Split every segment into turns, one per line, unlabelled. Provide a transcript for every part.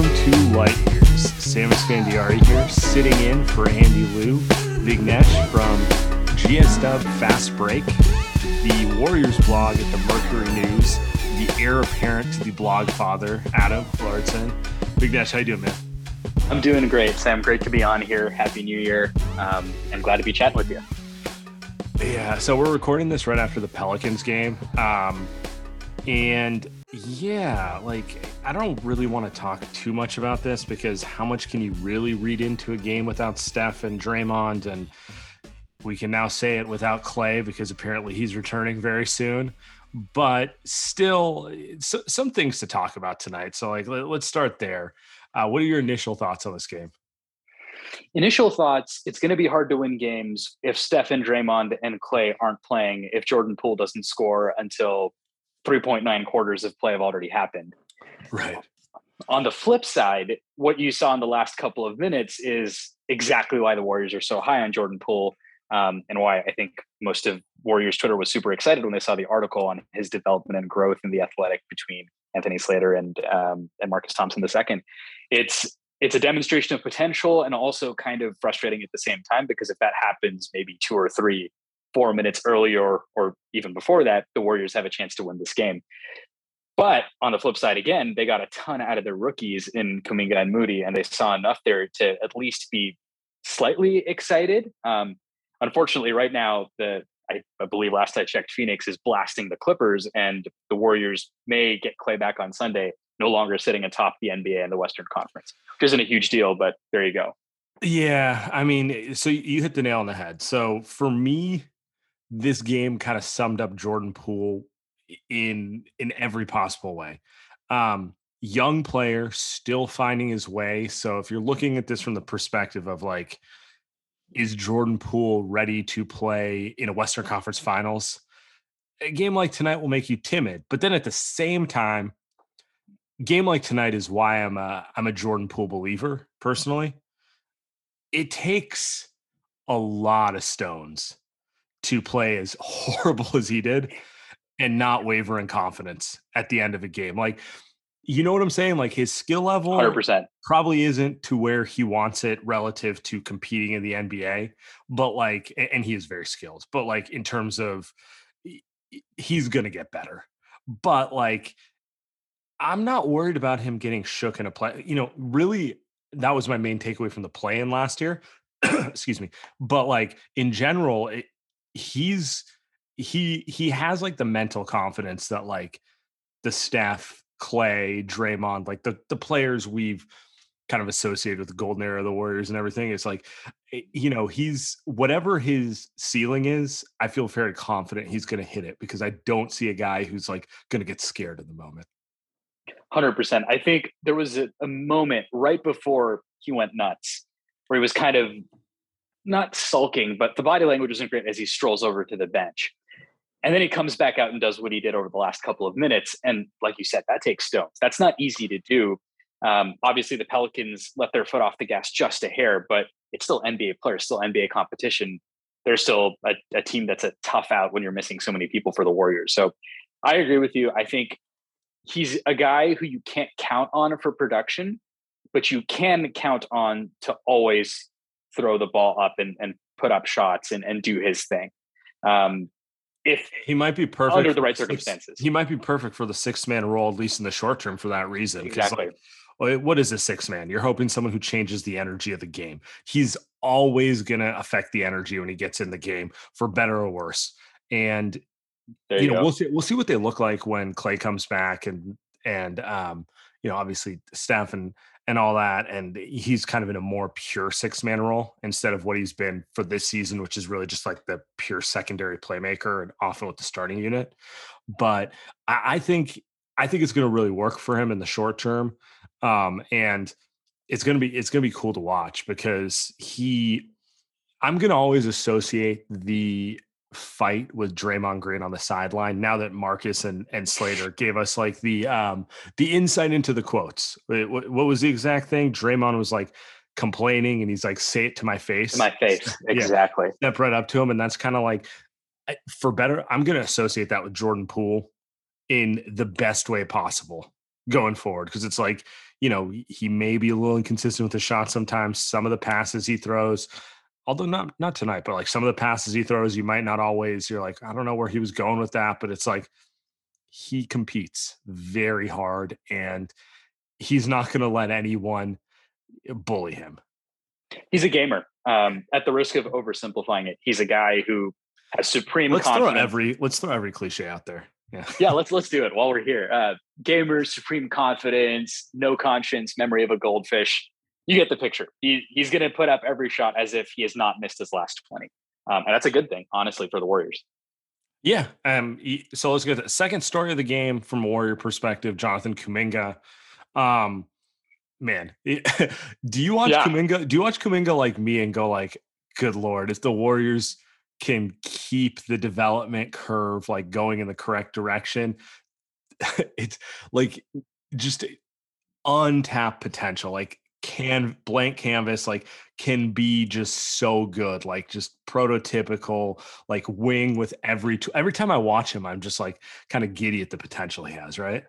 Welcome to Light Years. Sam Esfandiari here, sitting in for Andy Liu, Vignesh from GSW Fast Break, the Warriors blog at the Mercury News, the heir apparent to the blog father, Adam Lauridsen. Vignesh, how you doing, man?
I'm doing great, Sam. Great to be on here. Happy New Year. Um, and glad to be chatting with you.
Yeah, so we're recording this right after the Pelicans game. Um, and yeah, like I don't really want to talk too much about this because how much can you really read into a game without Steph and Draymond? And we can now say it without Klay because apparently he's returning very soon. But still, so, some things to talk about tonight. So, like, let, us start there. Uh, what are your initial thoughts on this game?
Initial thoughts: It's going to be hard to win games if Steph and Draymond and Klay aren't playing. If Jordan Poole doesn't score until 3.9 quarters of play have already happened.
Right.
On the flip side, what you saw in the last couple of minutes is exactly why the Warriors are so high on Jordan Poole, um, and why I think most of Warriors Twitter was super excited when they saw the article on his development and growth in the athletic between Anthony Slater and um, and Marcus Thompson II. It's it's a demonstration of potential and also kind of frustrating at the same time because if that happens maybe two or three four minutes earlier or even before that, the Warriors have a chance to win this game. But on the flip side, again, they got a ton out of their rookies in Kuminga and Moody, and they saw enough there to at least be slightly excited. Um, unfortunately, right now, the I, I, believe last I checked, Phoenix is blasting the Clippers, and the Warriors may get Klay back on Sunday, no longer sitting atop the NBA and the Western Conference, which isn't a huge deal, but there you go.
Yeah, I mean, so you hit the nail on the head. So for me, this game kind of summed up Jordan Poole in in every possible way. Um, young player still finding his way. So if you're looking at this from the perspective of like, is Jordan Poole ready to play in a Western Conference Finals? A game like tonight will make you timid, but then at the same time, game like tonight is why I'm a I'm a Jordan Poole believer personally. It takes a lot of stones to play as horrible as he did and not waver in confidence at the end of a game. Like, you know what I'm saying? Like his skill level
100%.
probably isn't to where he wants it relative to competing in the NBA, but like, and he is very skilled, but like in terms of he's going to get better. But like, I'm not worried about him getting shook in a play. You know, really, that was my main takeaway from the play in last year. Excuse me. But like in general, it, he's he he has like the mental confidence that like the Steph Klay draymond like the the players we've kind of associated with the golden era of the warriors and everything it's like eh, you know he's whatever his ceiling is i feel very confident he's going to hit it because i don't see a guy who's like going to get scared in the moment
100% i think there was a, a moment right before he went nuts where he was kind of not sulking, but the body language isn't great as he strolls over to the bench. And then he comes back out and does what he did over the last couple of minutes. And like you said, that takes stones. That's not easy to do. Um, obviously, the Pelicans let their foot off the gas just a hair, but it's still NBA players, still NBA competition. They're still a, a team that's a tough out when you're missing so many people for the Warriors. So I agree with you. I think he's a guy who you can't count on for production, but you can count on to always throw the ball up and, and put up shots and, and do his thing. Um, if
he might be perfect
under the right circumstances,
he might be perfect for the six man role, at least in the short term, for that reason.
Exactly.
Like, what is a six man? You're hoping someone who changes the energy of the game. He's always going to affect the energy when he gets in the game, for better or worse. And you, you, know, go. we'll see. We'll see what they look like when Klay comes back, and and um, you know, obviously Steph and and all that. And he's kind of in a more pure six man role instead of what he's been for this season, which is really just like the pure secondary playmaker and often with the starting unit. But I, I think I think it's going to really work for him in the short term. Um, and it's gonna be it's gonna be cool to watch because he I'm gonna always associate the fight with Draymond Green on the sideline now that Marcus and, and Slater gave us like the um the insight into the quotes. What, what was the exact thing? Draymond was like complaining and he's like, say it to my face.
To my face. Exactly.
yeah, step right up to him. And that's kind of like for better, I'm gonna associate that with Jordan Poole in the best way possible going forward. Cause it's like, you know, he may be a little inconsistent with the shot sometimes. Some of the passes he throws, although not not tonight, but like some of the passes he throws, you might not always. You're like, I don't know where he was going with that, but it's like he competes very hard, and he's not going to let anyone bully him.
He's a gamer. Um, at the risk of oversimplifying it, he's a guy who has supreme.
Let's
confidence.
throw every let's throw every cliche out there. Yeah,
yeah. Let's let's do it while we're here. Uh, gamer, supreme confidence, no conscience, memory of a goldfish you get the picture. He, he's going to put up every shot as if he has not missed his last 20. Um, and that's a good thing, honestly, for the Warriors.
Yeah. Um, so let's get the second story of the game from a Warrior perspective, Jonathan Kuminga. Um, man, do you watch yeah. Kuminga? Do you watch Kuminga like me and go like, good Lord, if the Warriors can keep the development curve like going in the correct direction, it's like just untapped potential. Like can blank canvas like can be just so good like just prototypical like wing with every t- every time i watch him i'm just like kind of giddy at the potential he has right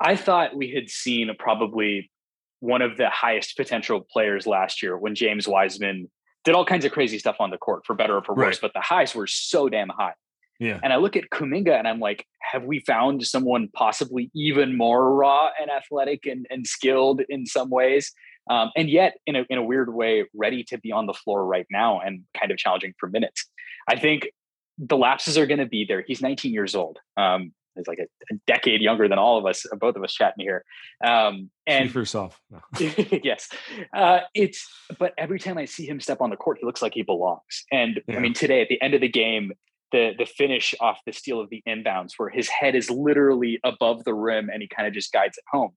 i thought we had seen probably one of the highest potential players last year when james wiseman did all kinds of crazy stuff on the court for better or for worse right. but the highs were so damn high
yeah.
And I look at Kuminga and I'm like, have we found someone possibly even more raw and athletic and, and skilled in some ways? Um, and yet, in a, in a weird way, ready to be on the floor right now and kind of challenging for minutes. I think the lapses are going to be there. He's 19 years old. Um, he's like a, a, decade younger than all of us, both of us chatting here. Um, and
Speak for yourself. No.
yes, uh, it's. But every time I see him step on the court, he looks like he belongs. And yeah. I mean, today at the end of the game, the the finish off the steal of the inbounds where his head is literally above the rim and he kind of just guides it home.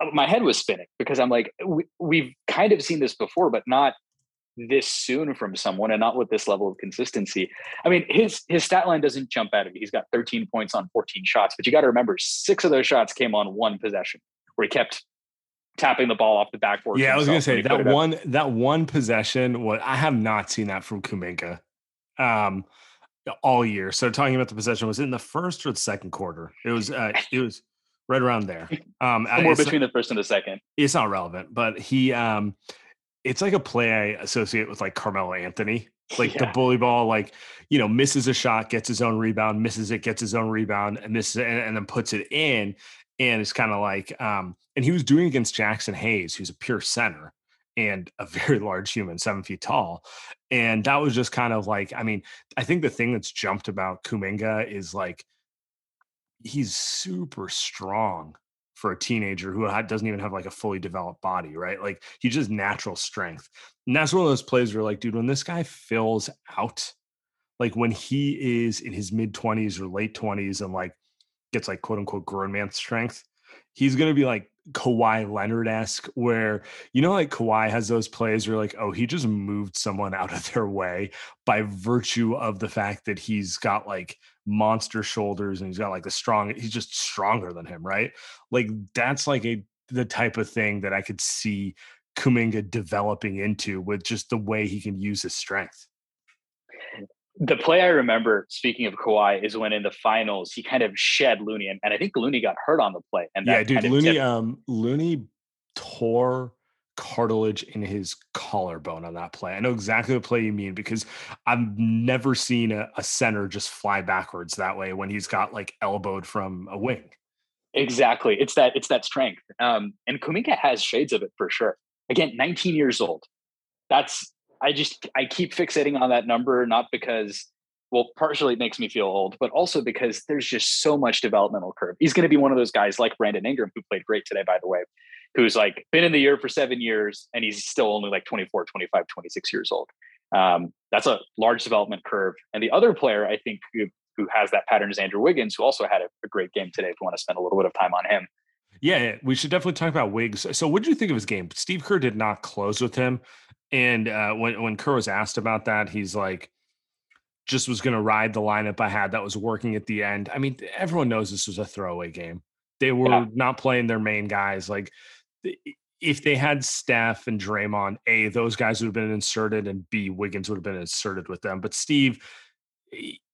Uh, my head was spinning because i'm like we, we've kind of seen this before but not this soon from someone and not with this level of consistency. I mean his his stat line doesn't jump out of me. He's got 13 points on 14 shots but you got to remember six of those shots came on one possession where he kept tapping the ball off the backboard
yeah i was gonna say that one that one possession what i have not seen that from kuminga um all year. So talking about the possession was in the first or the second quarter. It was uh, it was right around there.
Um, Somewhere between the first and the second.
It's not relevant, but he um, it's like a play I associate with like Carmelo Anthony, like yeah. the bully ball, like you know, misses a shot, gets his own rebound, misses it, gets his own rebound, and misses it, and, and then puts it in. And it's kind of like, um, and he was doing against Jaxson Hayes, who's a pure center and a very large human, seven feet tall. And that was just kind of like, I mean, I think the thing that's jumped about Kuminga is like he's super strong for a teenager who doesn't even have like a fully developed body, right? Like he just natural strength. And that's one of those plays where like, dude, when this guy fills out, like when he is in his mid 20s or late 20s and like gets like quote unquote grown man strength, he's gonna be like Kawhi Leonard esque, where you know, like Kawhi has those plays where like, oh, he just moved someone out of their way by virtue of the fact that he's got like monster shoulders and he's got like the strong, he's just stronger than him, right? Like that's like a the type of thing that I could see Kuminga developing into with just the way he can use his strength.
The play I remember, speaking of Kawhi, is when in the finals he kind of shed Looney, and, and I think Looney got hurt on the play. And
yeah, dude, Looney, um, Looney tore cartilage in his collarbone on that play. I know exactly the play you mean because I've never seen a, a, center just fly backwards that way when he's got like elbowed from a wing.
Exactly. It's that it's that strength. Um, and Kuminga has shades of it for sure. Again, 19 years old. That's I just I keep fixating on that number, not because well, partially it makes me feel old, but also because there's just so much developmental curve. He's going to be one of those guys like Brandon Ingram, who played great today, by the way, who's like been in the year for seven years and he's still only like 24, 25, 26 years old. Um, that's a large development curve. And the other player I think who, who has that pattern is Andrew Wiggins, who also had a, a great game today. If you want to spend a little bit of time on him.
Yeah, we should definitely talk about Wiggs. So, what did you think of his game? Steve Kerr did not close with him, and uh, when when Kerr was asked about that, he's like, just was going to ride the lineup I had that was working at the end. I mean, everyone knows this was a throwaway game. They were yeah. not playing their main guys. Like if they had Steph and Draymond, A, those guys would have been inserted, and B, Wiggins would have been inserted with them. But Steve,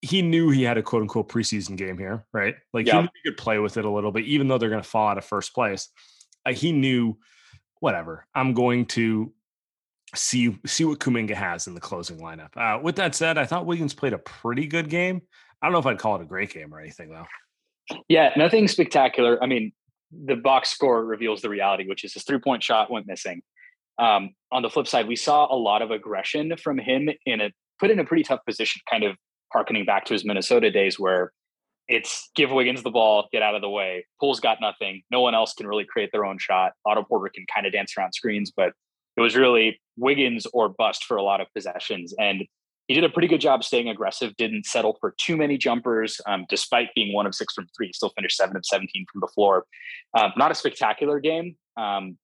he knew he had a quote unquote preseason game here, right? Like yeah. he, he could play with it a little bit, even though they're going to fall out of first place. Uh, he knew, whatever, I'm going to see see what Kuminga has in the closing lineup. Uh, with that said, I thought Wiggins played a pretty good game. I don't know if I'd call it a great game or anything though.
Yeah, nothing spectacular. I mean, the box score reveals the reality, which is his three point shot went missing. Um, on the flip side, we saw a lot of aggression from him in a put in a pretty tough position, kind of harkening back to his Minnesota days where it's give Wiggins the ball, get out of the way. Poole's got nothing. No one else can really create their own shot. Otto Porter can kind of dance around screens, but it was really Wiggins or bust for a lot of possessions. And he did a pretty good job staying aggressive, didn't settle for too many jumpers, um, despite being one of six from three. Still finished seven of 17 from the floor. Um, not a spectacular game, um,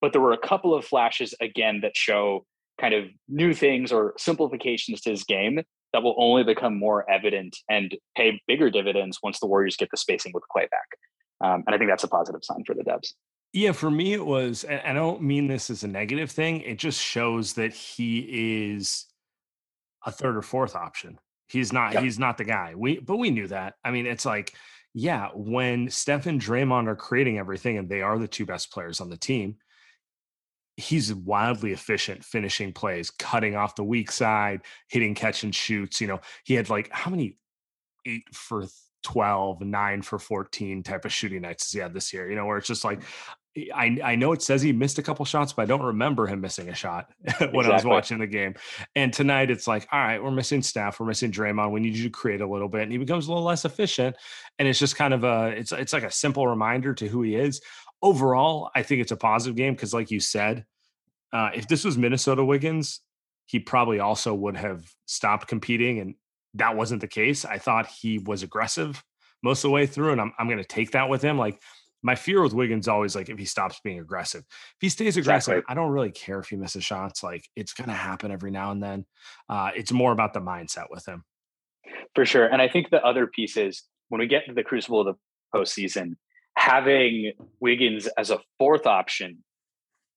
but there were a couple of flashes again that show kind of new things or simplifications to his game that will only become more evident and pay bigger dividends once the Warriors get the spacing with Klay back. Um, and I think that's a positive sign for the Dubs.
Yeah, for me, it was, and I don't mean this as a negative thing. It just shows that he is a third or fourth option. He's not, yep. he's not the guy. We, but we knew that. I mean, it's like, yeah, when Steph and Draymond are creating everything and they are the two best players on the team, he's wildly efficient finishing plays, cutting off the weak side, hitting catch and shoots. You know, he had like how many eight for 12, nine for 14 type of shooting nights he had this year, you know, where it's just like, eh, I, I know it says he missed a couple shots, but I don't remember him missing a shot when exactly. I was watching the game. And tonight it's like, all right, we're missing Steph, we're missing Draymond. We need you to create a little bit, and he becomes a little less efficient. And it's just kind of a it's it's like a simple reminder to who he is. Overall, I think it's a positive game because, like you said, uh, if this was Minnesota Wiggins, he probably also would have stopped competing, and that wasn't the case. I thought he was aggressive most of the way through, and I'm I'm going to take that with him. Like my fear with Wiggins always like if he stops being aggressive. If he stays aggressive, exactly. I don't really care if he misses shots. Like it's going to happen every now and then. Uh, it's more about the mindset with him.
For sure. And I think the other piece is when we get to the crucible of the postseason, having Wiggins as a fourth option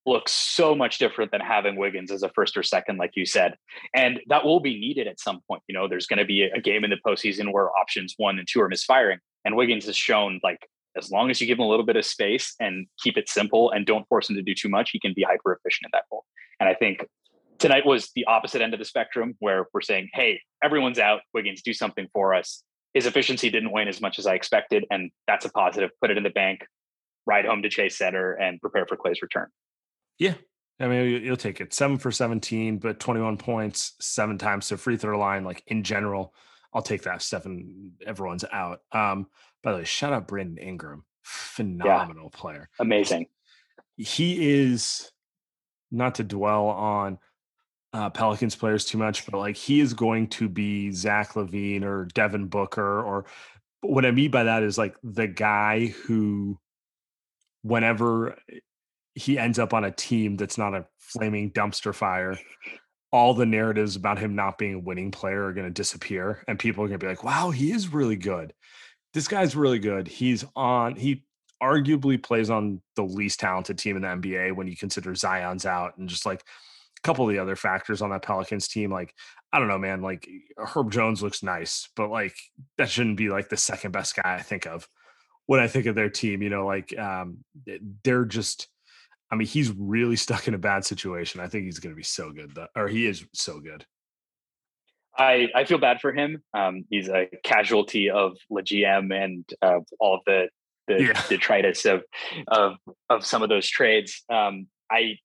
looks so much different than having Wiggins as a first or second, like you said. And that will be needed at some point. You know, there's going to be a game in the postseason where options one and two are misfiring. And Wiggins has shown like as long as you give him a little bit of space and keep it simple and don't force him to do too much, he can be hyper efficient at that role. And I think tonight was the opposite end of the spectrum where we're saying, hey, everyone's out. Wiggins, do something for us. His efficiency didn't wane as much as I expected. And that's a positive. Put it in the bank, ride home to Chase Center, and prepare for Klay's return.
Yeah. I mean, you'll take it seven for 17, but 21 points, seven times to free throw line. Like in general, I'll take that. Stephen, everyone's out. Um, by the way, shout out Brandon Ingram, phenomenal yeah. player,
amazing.
He is not to dwell on uh, Pelicans players too much, but like he is going to be Zach LaVine or Devin Booker, or what I mean by that is like the guy who, whenever he ends up on a team that's not a flaming dumpster fire, all the narratives about him not being a winning player are going to disappear, and people are going to be like, "Wow, he is really good." this guy's really good. He's on he arguably plays on the least talented team in the NBA when you consider Zion's out and just like couple of the other factors on that Pelicans team. Like, I don't know, man. Like Herb Jones looks nice, but like that shouldn't be like the second best guy I think of when I think of their team. You know, like um, they're just. I mean, he's really stuck in a bad situation. I think he's going to be so good, though, or he is so good.
I, I feel bad for him. Um, he's a casualty of the GM and uh, all of the the yeah. detritus of of of some of those trades. Um, I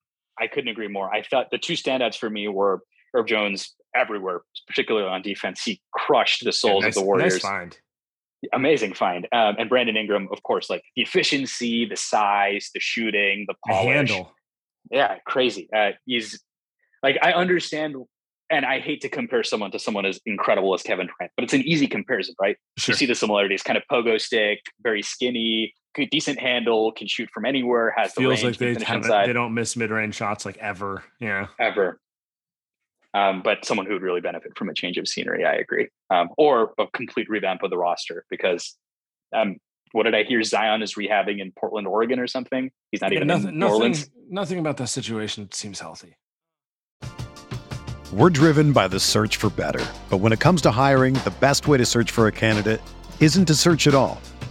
I couldn't agree more. I thought the two standouts for me were Herb Jones everywhere, particularly on defense. He crushed the souls yeah, nice, of the Warriors.
Nice find.
Amazing find. Um, and Brandon Ingram, of course, like the efficiency, the size, the shooting, the polish. The handle. Yeah, crazy. Uh, he's like I understand and I hate to compare someone to someone as incredible as Kevin Durant, but it's an easy comparison, right? Sure. You see the similarities, kind of pogo stick, very skinny, good, decent handle, can shoot from anywhere, has
feels
the
like they they don't miss mid range shots like ever, yeah,
ever. Um, but someone who would really benefit from a change of scenery, I agree, um, or a complete revamp of the roster because. Um, what did I hear? Zion is rehabbing in Portland, Oregon, or something. He's not yeah, even nothing, in New
nothing, Nothing about that situation seems healthy.
We're driven by the search for better. But when it comes to hiring, the best way to search for a candidate isn't to search at all.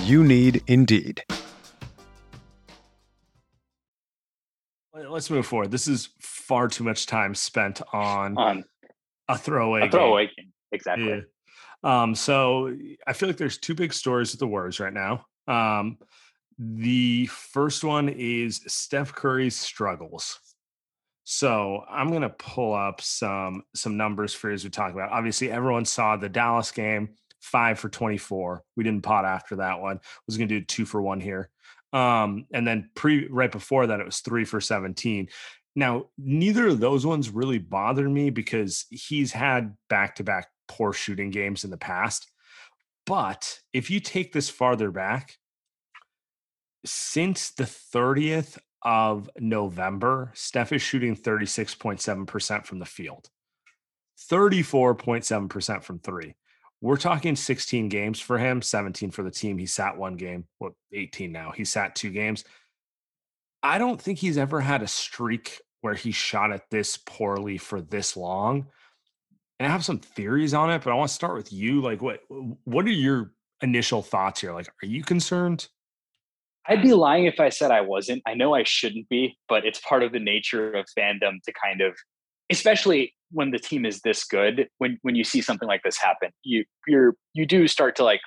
You need Indeed.
Let's move forward. This is far too much time spent on,
on
a throwaway
a throwaway game. game. Exactly. Yeah.
Um, so I feel like there's two big stories with the Warriors right now. Um, the first one is Steph Curry's struggles. So I'm gonna pull up some some numbers for you as we talk about. Obviously, everyone saw the Dallas game, five for 24. We didn't pot after that one. Was gonna do two for one here. Um, and then pre right before that, it was three for 17. Now, neither of those ones really bothered me because he's had back-to-back poor shooting games in the past. But if you take this farther back, since the 30th of November, Steph is shooting 36.7% from the field, 34.7% from three. We're talking 16 games for him, 17 for the team. He sat one game, what, 18 now. He sat two games. I don't think he's ever had a streak where he shot it this poorly for this long. And I have some theories on it, but I want to start with you. Like, what what are your initial thoughts here? Like, are you concerned?
I'd be lying if I said I wasn't. I know I shouldn't be, but it's part of the nature of fandom to kind of, especially when the team is this good. When when you see something like this happen, you you're you do start to like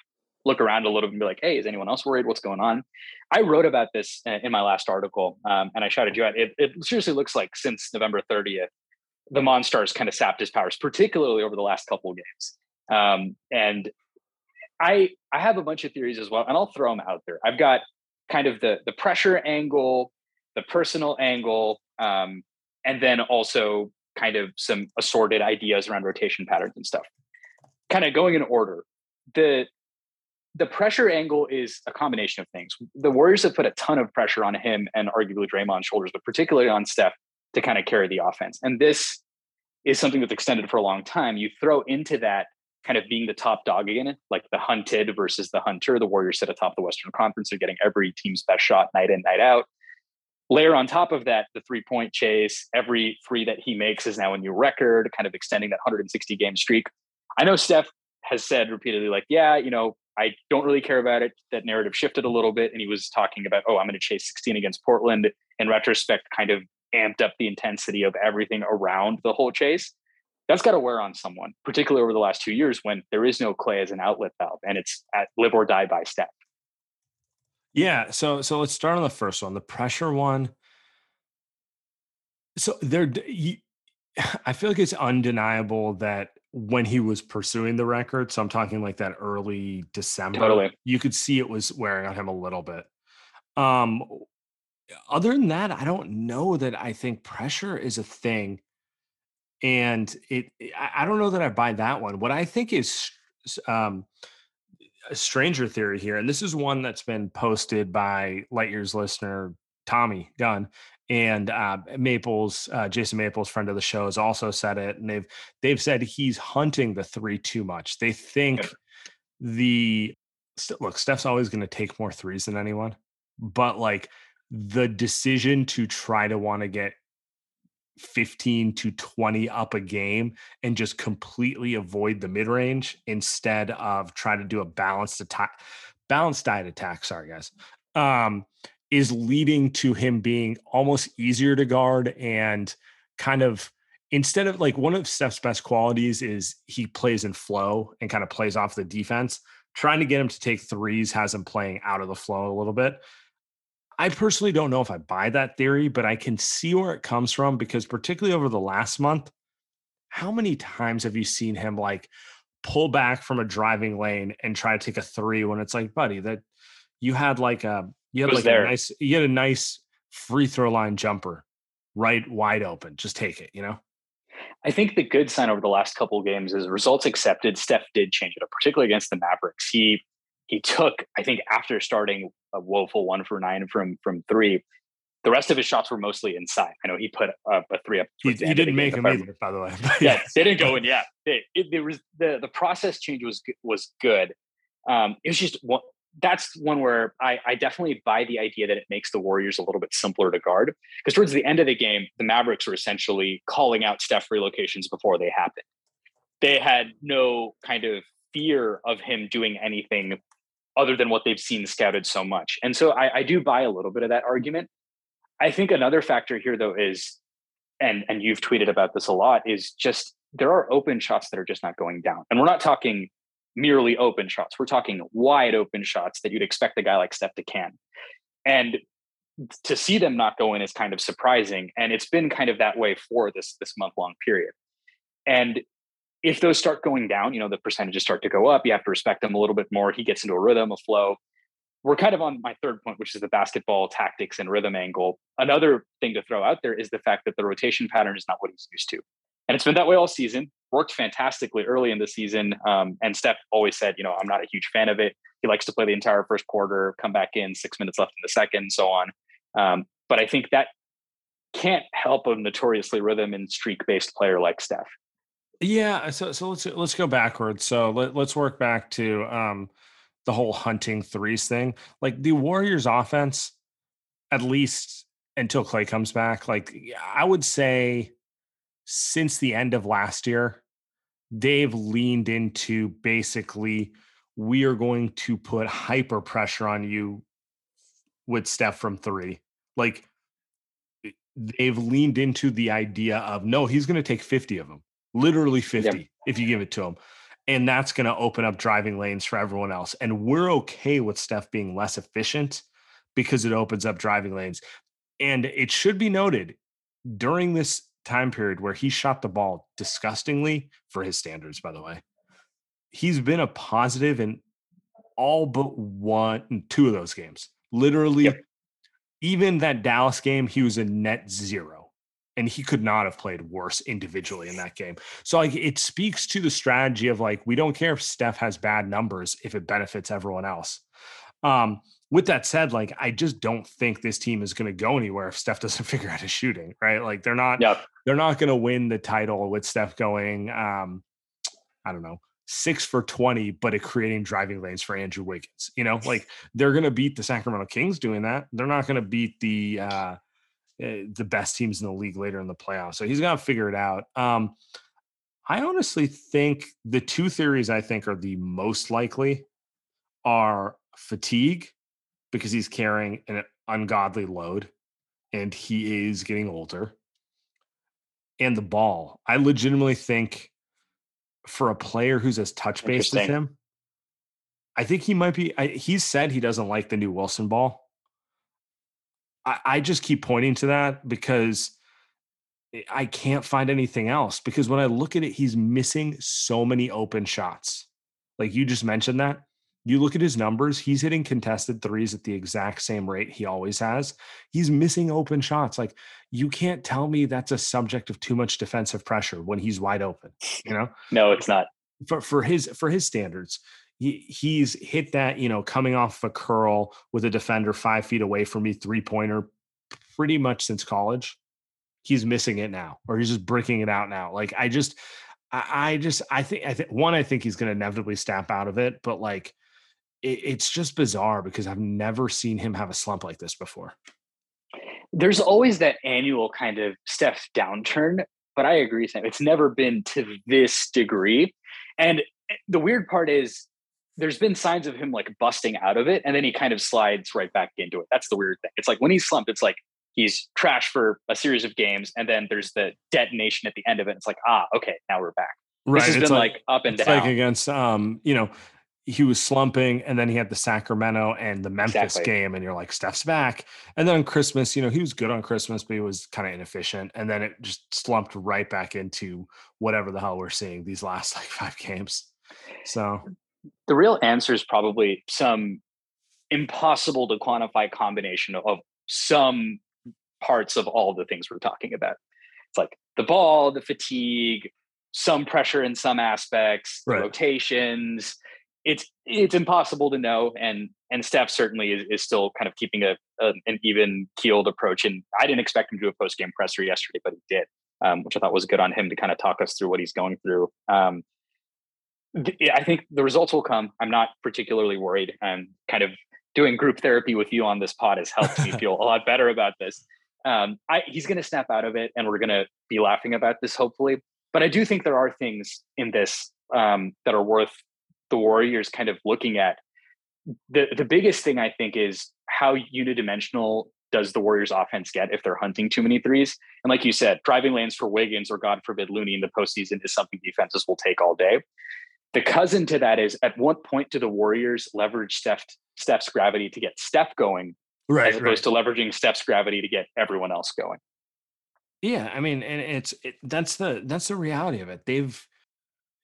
look around a little bit and be like, "Hey, is anyone else worried? What's going on?" I wrote about this in my last article, um, and I shouted you out. It, it seriously looks like since November 30th, the Monstars kind of sapped his powers, particularly over the last couple of games. Um, and I I have a bunch of theories as well, and I'll throw them out there. I've got kind of the the pressure angle, the personal angle, um, and then also kind of some assorted ideas around rotation patterns and stuff. Kind of going in order. The the pressure angle is a combination of things. The Warriors have put a ton of pressure on him and arguably Draymond's shoulders, but particularly on Steph to kind of carry the offense. And this is something that's extended for a long time. You throw into that kind of being the top dog again, like the hunted versus the hunter. The Warriors sit atop the Western Conference. They're getting every team's best shot night in, night out. Layer on top of that, the three point chase. Every three that he makes is now a new record, kind of extending that 160 game streak. I know Steph has said repeatedly, like, yeah, you know, I don't really care about it. That narrative shifted a little bit, and he was talking about, oh, I'm going to chase 16 against Portland. In retrospect, kind of amped up the intensity of everything around the whole chase. That's got to wear on someone, particularly over the last two years when there is no Klay as an outlet valve, and it's at live or die by Steph.
Yeah, so so let's start on the first one, the pressure one. So there, I feel like it's undeniable that when he was pursuing the record, so I'm talking like that early December,
totally.
you could see it was wearing on him a little bit. Um, other than that, I don't know that I think pressure is a thing. And it, I don't know that I buy that one. What I think is um, a stranger theory here, and this is one that's been posted by Light Years listener Tommy Gunn and uh, Maples, uh, Jason Maples, friend of the show, has also said it, and they've they've said he's hunting the three too much. They think the look, Steph's always going to take more threes than anyone, but like the decision to try to want to get 15 to 20 up a game and just completely avoid the mid range instead of trying to do a balanced attack, balanced diet attack. Sorry, guys. Um, is leading to him being almost easier to guard and kind of instead of like one of Steph's best qualities is he plays in flow and kind of plays off the defense. Trying to get him to take threes has him playing out of the flow a little bit. I personally don't know if I buy that theory, but I can see where it comes from because, particularly over the last month, how many times have you seen him like pull back from a driving lane and try to take a three when it's like, buddy, that you had like a you had like there. a nice you had a nice free throw line jumper right wide open. Just take it, you know?
I think the good sign over the last couple games is results accepted. Steph did change it up, particularly against the Mavericks. He he took, I think, after starting a woeful one for nine from from three, the rest of his shots were mostly inside. I know he put a, a three up.
He, he didn't make them either, by the way.
yeah, they didn't go in. Yeah, it, it, there was the the process change was was good. Um, it was just one, that's one where I, I definitely buy the idea that it makes the Warriors a little bit simpler to guard. Because towards the end of the game, the Mavericks were essentially calling out Steph relocations before they happened. They had no kind of fear of him doing anything other than what they've seen scouted so much. And so I, I do buy a little bit of that argument. I think another factor here though is, and and you've tweeted about this a lot, is just there are open shots that are just not going down. And we're not talking merely open shots. We're talking wide open shots that you'd expect a guy like Steph to can. And to see them not go in is kind of surprising. And it's been kind of that way for this this month long period. And if those start going down, you know, the percentages start to go up. You have to respect them a little bit more. He gets into a rhythm, a flow. We're kind of on my third point, which is the basketball tactics and rhythm angle. Another thing to throw out there is the fact that the rotation pattern is not what he's used to. And it's been that way all season. Worked fantastically early in the season. Um, and Steph always said, you know, I'm not a huge fan of it. He likes to play the entire first quarter, come back in six minutes left in the second, and so on. Um, but I think that can't help a notoriously rhythm and streak based player like Steph.
Yeah, so so let's let's go backwards. So let, let's work back to um the whole hunting threes thing. Like the Warriors offense at least until Klay comes back, like I would say since the end of last year, they've leaned into basically we are going to put hyper pressure on you with Steph from 3. Like they've leaned into the idea of no, he's going to take 50 of them literally 50 yep. if you give it to him. And that's going to open up driving lanes for everyone else. And we're okay with Steph being less efficient because it opens up driving lanes. And it should be noted during this time period where he shot the ball disgustingly for his standards, by the way, he's been a positive in all but one, two of those games. Literally, yep. even that Dallas game, he was a net zero and he could not have played worse individually in that game. So like it speaks to the strategy of like we don't care if Steph has bad numbers if it benefits everyone else. Um, with that said, like I just don't think this team is going to go anywhere if Steph doesn't figure out his shooting, right? Like they're not yep. they're not going to win the title with Steph going um I don't know, 6 for 20 but it creating driving lanes for Andrew Wiggins. You know, like they're going to beat the Sacramento Kings doing that. They're not going to beat the uh the best teams in the league later in the playoffs. So he's got to figure it out. Um, I honestly think the two theories I think are the most likely are fatigue because he's carrying an ungodly load and he is getting older. And the ball. I legitimately think for a player who's as touch based as him, I think he might be. I, he's said he doesn't like the new Wilson ball. I, I just keep pointing to that because I can't find anything else. Because when I look at it, he's missing so many open shots. Like you just mentioned that you look at his numbers, he's hitting contested threes at the exact same rate he always has. He's missing open shots. Like you can't tell me that's a subject of too much defensive pressure when he's wide open, you know?
no, it's not.
For for his for his standards. He, he's hit that, you know, coming off a curl with a defender five feet away from me, three pointer, pretty much since college. He's missing it now, or he's just breaking it out now. Like I just, I, I just, I think, I think one, I think he's going to inevitably snap out of it, but like it, it's just bizarre because I've never seen him have a slump like this before.
There's always that annual kind of Steph downturn, but I agree, Sam. It's never been to this degree. And eh, the weird part is there's been signs of him like busting out of it and then he kind of slides right back into it. That's the weird thing. It's like when he's slumped, it's like he's trash for a series of games and then there's the detonation at the end of it. It's like, ah, okay, now we're back. Right. This has it's been like, like, up and down.
Like against um, you know, he was slumping and then he had the Sacramento and the Memphis exactly. game and you're like Steph's back and then on Christmas you know he was good on Christmas but he was kind of inefficient and then it just slumped right back into whatever the hell we're seeing these last like five games so
the real answer is probably some impossible to quantify combination of some parts of all the things we're talking about. It's like the ball the fatigue some pressure in some aspects right. rotations. It's it's impossible to know and and Steph certainly is, is still kind of keeping a, a, an even keeled approach and I didn't expect him to do a post game presser yesterday but he did um, which I thought was good on him to kind of talk us through what he's going through. Um, th- I think the results will come I'm not particularly worried I'm kind of doing group therapy with you on this pod has helped me feel a lot better about this um, I, he's going to snap out of it and we're going to be laughing about this hopefully but I do think there are things in this um, that are worth the Warriors kind of looking at. The the biggest thing I think is how unidimensional does the Warriors offense get if they're hunting too many threes? And like you said, driving lanes for Wiggins or God forbid Looney in the postseason is something defenses will take all day. The cousin to that is at what point do the Warriors leverage Steph, Steph's gravity to get Steph going, right, as opposed right. to leveraging Steph's gravity to get everyone else going?
Yeah, I mean, and it's it, that's the that's the reality of it. They've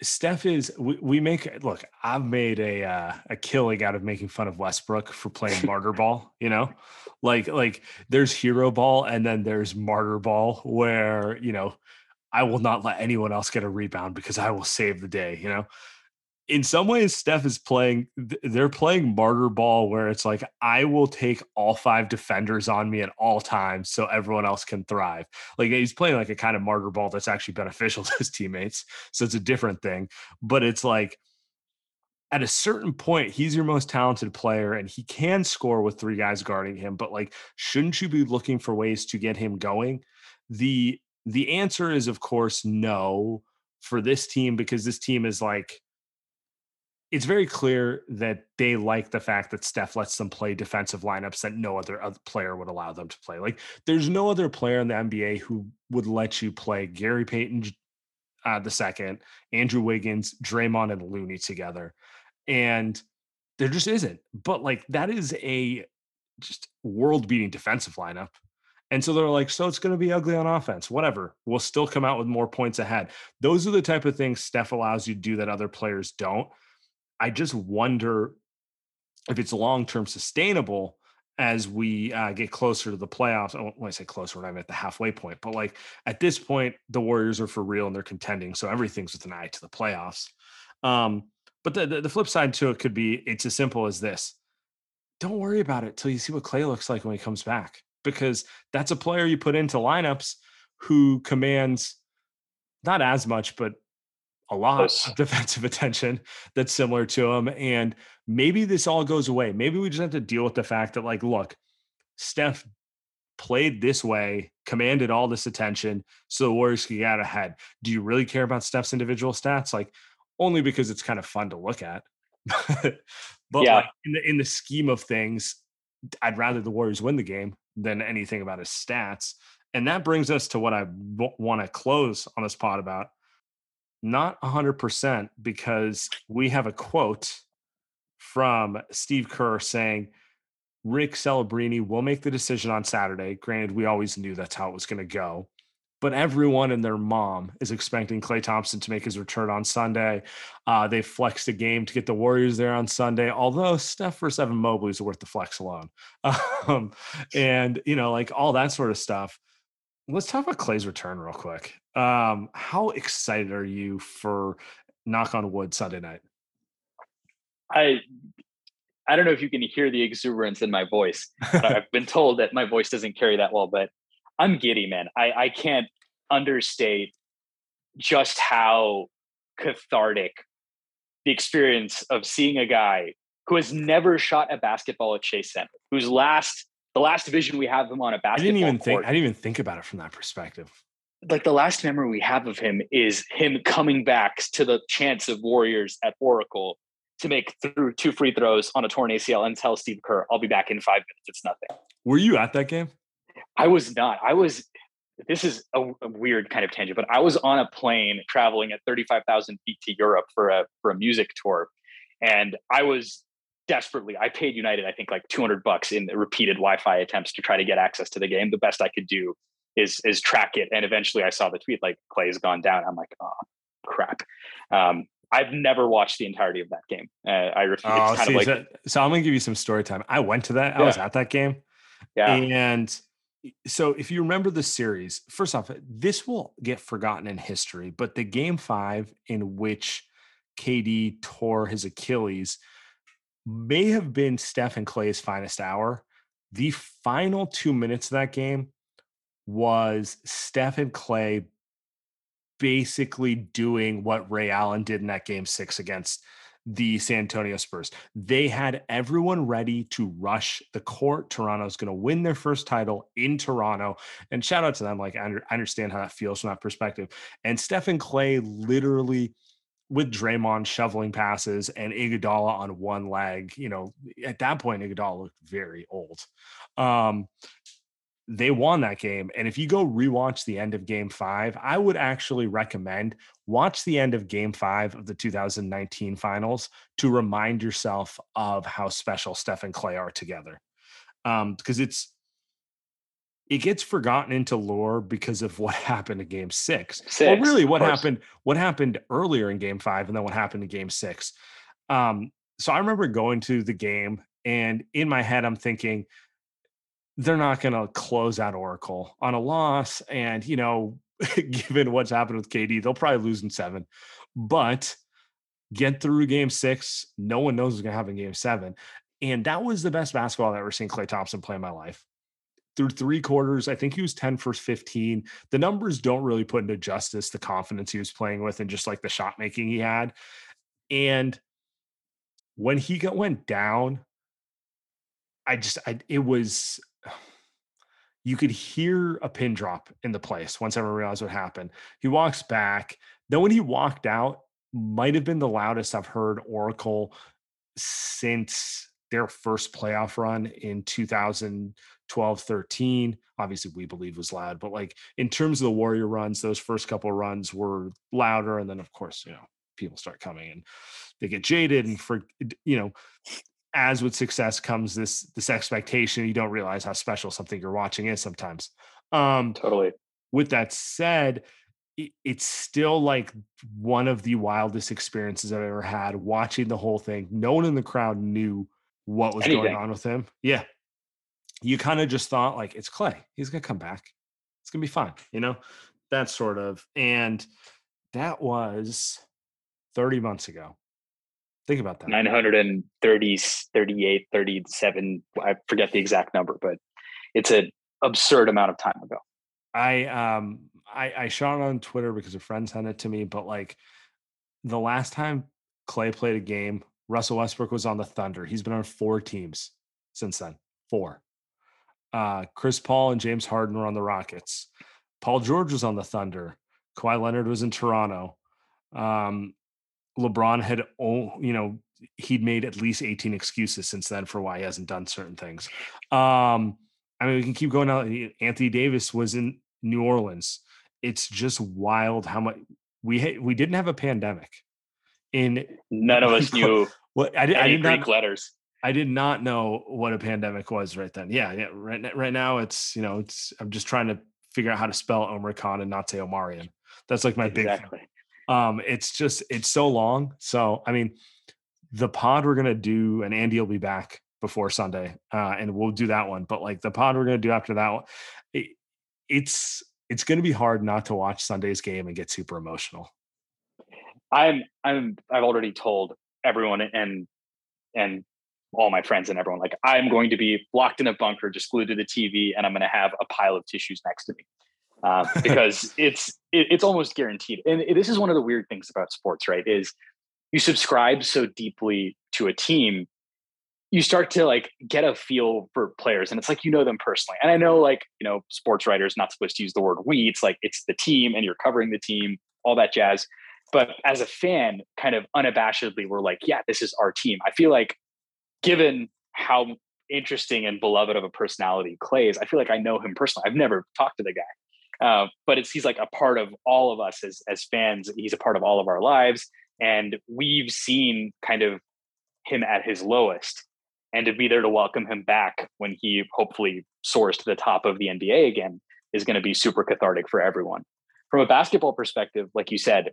Steph is we, we make look, I've made a uh, a killing out of making fun of Westbrook for playing martyr ball, you know? Like like there's hero ball and then there's martyr ball where, you know, I will not let anyone else get a rebound because I will save the day, you know? In some ways, Steph is playing, they're playing martyr ball where it's like, I will take all five defenders on me at all times so everyone else can thrive. Like he's playing like a kind of martyr ball that's actually beneficial to his teammates. So it's a different thing. But it's like, at a certain point, he's your most talented player and he can score with three guys guarding him. But like, shouldn't you be looking for ways to get him going? The the answer is, of course, no for this team because this team is like it's very clear that they like the fact that Steph lets them play defensive lineups that no other, player would allow them to play. Like there's no other player in the NBA who would let you play Gary Payton uh, the second, Andrew Wiggins, Draymond, and Looney together, and there just isn't. But like that is a just world-beating defensive lineup. And so they're like, so it's going to be ugly on offense. Whatever. We'll still come out with more points ahead. Those are the type of things Steph allows you to do that other players don't. I just wonder if it's long term sustainable as we uh, get closer to the playoffs. I When I say closer, when I'm at the halfway point, but like at this point, the Warriors are for real and they're contending, so everything's with an eye to the playoffs. Um, but the, the, the flip side to it could be it's as simple as this: don't worry about it till you see what Klay looks like when he comes back, because that's a player you put into lineups who commands not as much, but a lot of defensive attention that's similar to him. And maybe this all goes away. Maybe we just have to deal with the fact that, like, look, Steph played this way, commanded all this attention, so the Warriors could get ahead. Do you really care about Steph's individual stats? Like, only because it's kind of fun to look at. but yeah. like in the in the scheme of things, I'd rather the Warriors win the game than anything about his stats. And that brings us to what I w- want to close on this pod about. Not 100% because we have a quote from Steve Kerr saying, Rick Celebrini will make the decision on Saturday. Granted, we always knew that's how it was going to go but everyone and their mom is expecting Klay Thompson to make his return on Sunday. Uh, they flexed a game to get the Warriors there on Sunday, although Steph for Evan Mobley is worth the flex alone. Um, and, you know, like all that sort of stuff. Let's talk about Klay's return real quick. Um, how excited are you for knock on wood Sunday night?
I I don't know if you can hear the exuberance in my voice. I've been told that my voice doesn't carry that well, but I'm giddy, man. I, I can't understate just how cathartic the experience of seeing a guy who has never shot a basketball at Chase Center, whose last the last vision we have him on a basketball. I
didn't even
court,
think I didn't even think about it from that perspective.
Like the last memory we have of him is him coming back to the chance of Warriors at Oracle to make through two free throws on a torn ACL and tell Steve Kerr, "I'll be back in five minutes. It's nothing."
Were you at that game?
I was not. I was. This is a, a, weird kind of tangent, but I was on a plane traveling at 35,000 feet to Europe for a for a music tour, and I was desperately. I paid United, I think, like 200 bucks in repeated Wi-Fi attempts to try to get access to the game. The best I could do is is track it, and eventually I saw the tweet like Klay's gone down. I'm like, oh crap. Um, I've never watched the entirety of that game. Uh, I refuse.
Oh, see, like, so, so, I'm gonna give you some story time. I went to that. I was at that game.
Yeah.
And so if you remember the series, first off, this will get forgotten in history, but the game five in which KD tore his Achilles may have been Steph and Klay's finest hour. The final two minutes of that game was Steph and Klay basically doing what Ray Allen did in that game six against the San Antonio Spurs. They had everyone ready to rush the court. Toronto's going to win their first title in Toronto. And shout out to them. Like, I understand how that feels from that perspective. And Stephen Klay literally with Draymond shoveling passes and Iguodala on one leg, you know, at that point, Iguodala looked very old. Um, they won that game. And if you go rewatch the end of game five, I would actually recommend watch the end of game five of the 2019 finals to remind yourself of how special Steph and Klay are together. Um, because it's it gets forgotten into lore because of what happened in game six. six well, really what happened, what happened earlier in game five and then what happened in game six. Um, so I remember going to the game and in my head, I'm thinking, they're not going to close out Oracle on a loss. And, you know, given what's happened with KD, they'll probably lose in seven. But get through game six. No one knows what's going to happen in game seven. And that was the best basketball I've ever seen Klay Thompson play in my life. Through three quarters, I think he was 10 for 15. The numbers don't really put into justice the confidence he was playing with and just like the shot making he had. And when he got went down, I just I it was you could hear a pin drop in the place once everyone realized what happened. He walks back. Then when he walked out, might have been the loudest I've heard Oracle since their first playoff run in 2012 13. Obviously, we believe was loud, but like in terms of the Warrior runs, those first couple runs were louder. And then, of course, you know, people start coming and they get jaded and for, you know, as with success comes this this expectation you don't realize how special something you're watching is sometimes um
totally
with that said it, it's still like one of the wildest experiences i've ever had watching the whole thing no one in the crowd knew what was Anything. going on with him yeah you kind of just thought like it's Klay he's gonna come back it's gonna be fine you know that sort of and that was 30 months ago Think about that.
930, 38, 37. I forget the exact number, but it's an absurd amount of time ago.
I um I, I shot it on Twitter because a friend sent it to me, but like the last time Klay played a game, Russell Westbrook was on the Thunder. He's been on four teams since then. Four. Uh, Chris Paul and James Harden were on the Rockets. Paul George was on the Thunder. Kawhi Leonard was in Toronto. Um, LeBron had, you know, he'd made at least 18 excuses since then for why he hasn't done certain things. Um, I mean, we can keep going out. Anthony Davis was in New Orleans. It's just wild how much we ha- we didn't have a pandemic. In
none of us knew
what I, did, I did
Greek letters.
I did not know what a pandemic was right then. Yeah, yeah. Right, right now, it's you know, it's I'm just trying to figure out how to spell Omicron and not say Omarion. That's like my exactly. big. Um, it's just it's so long. So I mean, the pod we're gonna do, and Andy will be back before Sunday, uh, and we'll do that one. But like the pod we're gonna do after that one, it, it's it's gonna be hard not to watch Sunday's game and get super emotional.
I'm I'm I've already told everyone and and all my friends and everyone like I'm going to be locked in a bunker, just glued to the TV, and I'm going to have a pile of tissues next to me uh, because it's it, it's almost guaranteed. And this is one of the weird things about sports, right? Is you subscribe so deeply to a team, you start to like get a feel for players, and it's like you know them personally. And I know like you know sports writers not supposed to use the word we. It's like it's the team, and you're covering the team, all that jazz. But as a fan, kind of unabashedly, we're like, yeah, this is our team. I feel like given how interesting and beloved of a personality Klay is, I feel like I know him personally. I've never talked to the guy, uh, but it's he's like a part of all of us as as fans. He's a part of all of our lives, and we've seen kind of him at his lowest, and to be there to welcome him back when he hopefully soars to the top of the NBA again is going to be super cathartic for everyone. From a basketball perspective, like you said,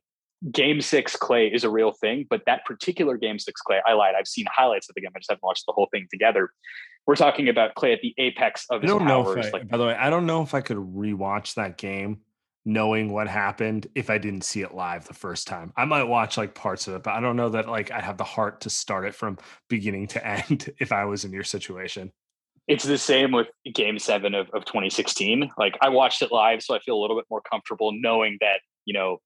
game six Klay is a real thing, but that particular game six Klay, I lied. I've seen highlights of the game. I just haven't watched the whole thing together. We're talking about Klay at the apex of his I don't powers.
Know if I,
like,
by the way, I don't know if I could rewatch that game knowing what happened if I didn't see it live the first time. I might watch like parts of it, but I don't know that like I have the heart to start it from beginning to end if I was in your situation.
It's the same with game seven of, of 2016. Like I watched it live, so I feel a little bit more comfortable knowing that, you know,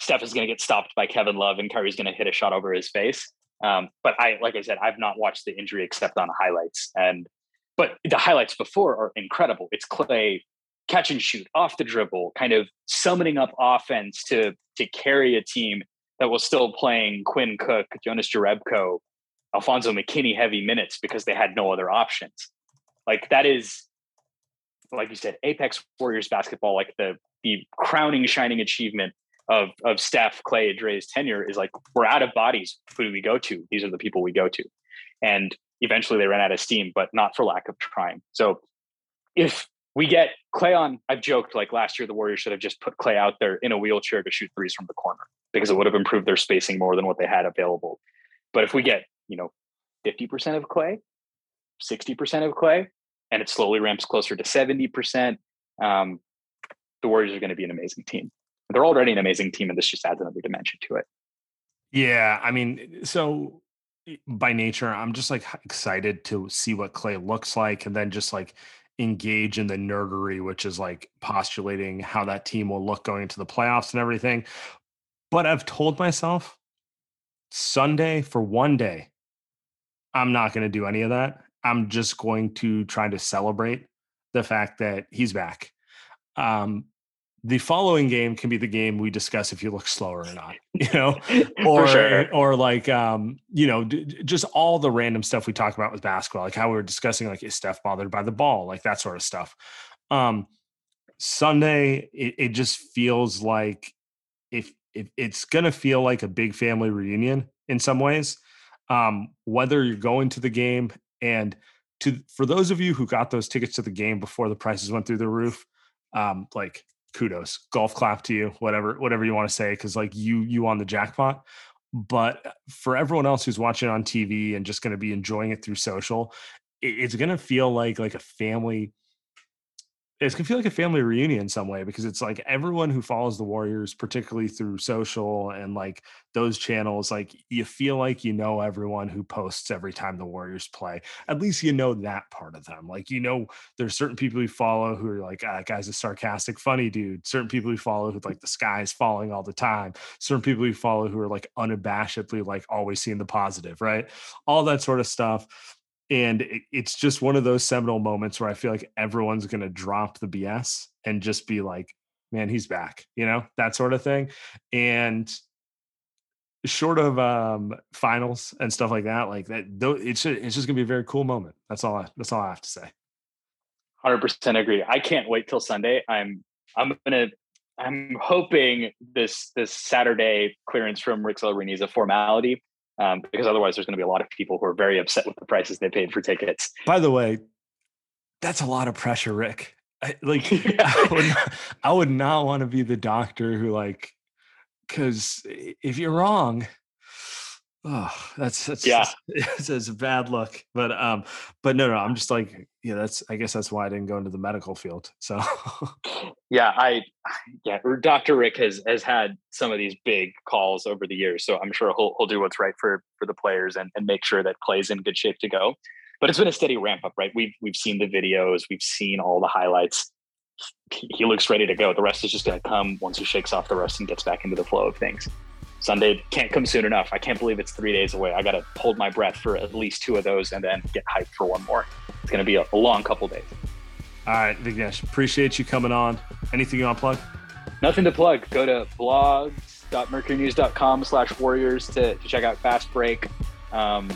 Steph is going to get stopped by Kevin Love and Kyrie's going to hit a shot over his face. Um, but I, like I said, I've not watched the injury except on highlights. And but the highlights before are incredible. It's Klay catch and shoot off the dribble, kind of summoning up offense to to carry a team that was still playing Quinn Cook, Jonas Jerebko, Alfonzo McKinnie heavy minutes because they had no other options. Like that is, like you said, Apex Warriors basketball, like the the crowning shining achievement of of Steph, Klay, Dre's tenure is like we're out of bodies. Who do we go to? These are the people we go to, and eventually they ran out of steam, but not for lack of trying. So if we get Klay on, I've joked like last year the Warriors should have just put Klay out there in a wheelchair to shoot threes from the corner because it would have improved their spacing more than what they had available. But if we get you know fifty percent of Klay, sixty percent of Klay, and it slowly ramps closer to seventy percent. Um, the Warriors are going to be an amazing team they're already an amazing team, and this just adds another dimension to it.
Yeah, I mean, so by nature, I'm just like excited to see what Klay looks like, and then just like engage in the nerdery, which is like postulating how that team will look going into the playoffs and everything. But I've told myself Sunday for one day, I'm not going to do any of that. I'm just going to try to celebrate the fact that he's back. Um, the following game can be the game we discuss if you look slower or not, you know, or sure. or like um, you know, d- just all the random stuff we talk about with basketball, like how we were discussing, like is Steph bothered by the ball, like that sort of stuff. Um, Sunday, it, it just feels like if if it's gonna feel like a big family reunion in some ways. Um, whether you're going to the game and to for those of you who got those tickets to the game before the prices went through the roof, um, like kudos. Golf clap to you whatever whatever you want to say because like you you on the jackpot. But uh, for everyone else who's watching on tv and just going to be enjoying it through social it's going to feel like like a family it's gonna feel like a family reunion in some way because it's like everyone who follows the Warriors, particularly through social and like those channels, like you feel like you know everyone who posts every time the Warriors play. At least you know that part of them. Like you know, there's certain people you follow who are like, ah, guy's a sarcastic, funny dude. Certain people you follow who like the sky is falling all the time. Certain people you follow who are like unabashedly like always seeing the positive, right? All that sort of stuff and it, it's just one of those seminal moments where I feel like everyone's going to drop the BS and just be like, man, he's back, you know, that sort of thing. And short of um, finals and stuff like that, like that, it's it's just gonna be a very cool moment. That's all. I, that's all I have to say.
Hundred percent agree. I can't wait till Sunday. I'm I'm gonna I'm hoping this this Saturday clearance from Rick Celebrini is a formality um, because otherwise there's going to be a lot of people who are very upset with the prices they paid for tickets.
By the way, that's a lot of pressure, Rick. I, like I, would not, I would not want to be the doctor who like because if you're wrong oh that's that's
yeah
it's, it's, a bad look but um but no no i'm just like yeah that's i guess that's why i didn't go into the medical field so
yeah i yeah dr rick has has had some of these big calls over the years so i'm sure he'll, he'll do what's right for for the players and, and make sure that Klay's in good shape to go but it's been a steady ramp up, right? We've we've seen the videos, we've seen all the highlights. He looks ready to go. The rest is just going to come once he shakes off the rust and gets back into the flow of things. Sunday can't come soon enough. I can't believe it's three days away. I got to hold my breath for at least two of those and then get hyped for one more. It's going to be a, a long couple days.
All right, Vignesh, appreciate you coming on. Anything you want to plug?
Nothing to plug. Go to blogs.mercurynews.com slash warriors to, to check out Fast Break. Um,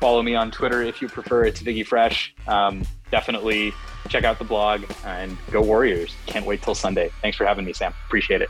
follow me on Twitter if you prefer. It's Viggy Fresh. Um, definitely check out the blog and go Warriors. Can't wait till Sunday. Thanks for having me, Sam. Appreciate it.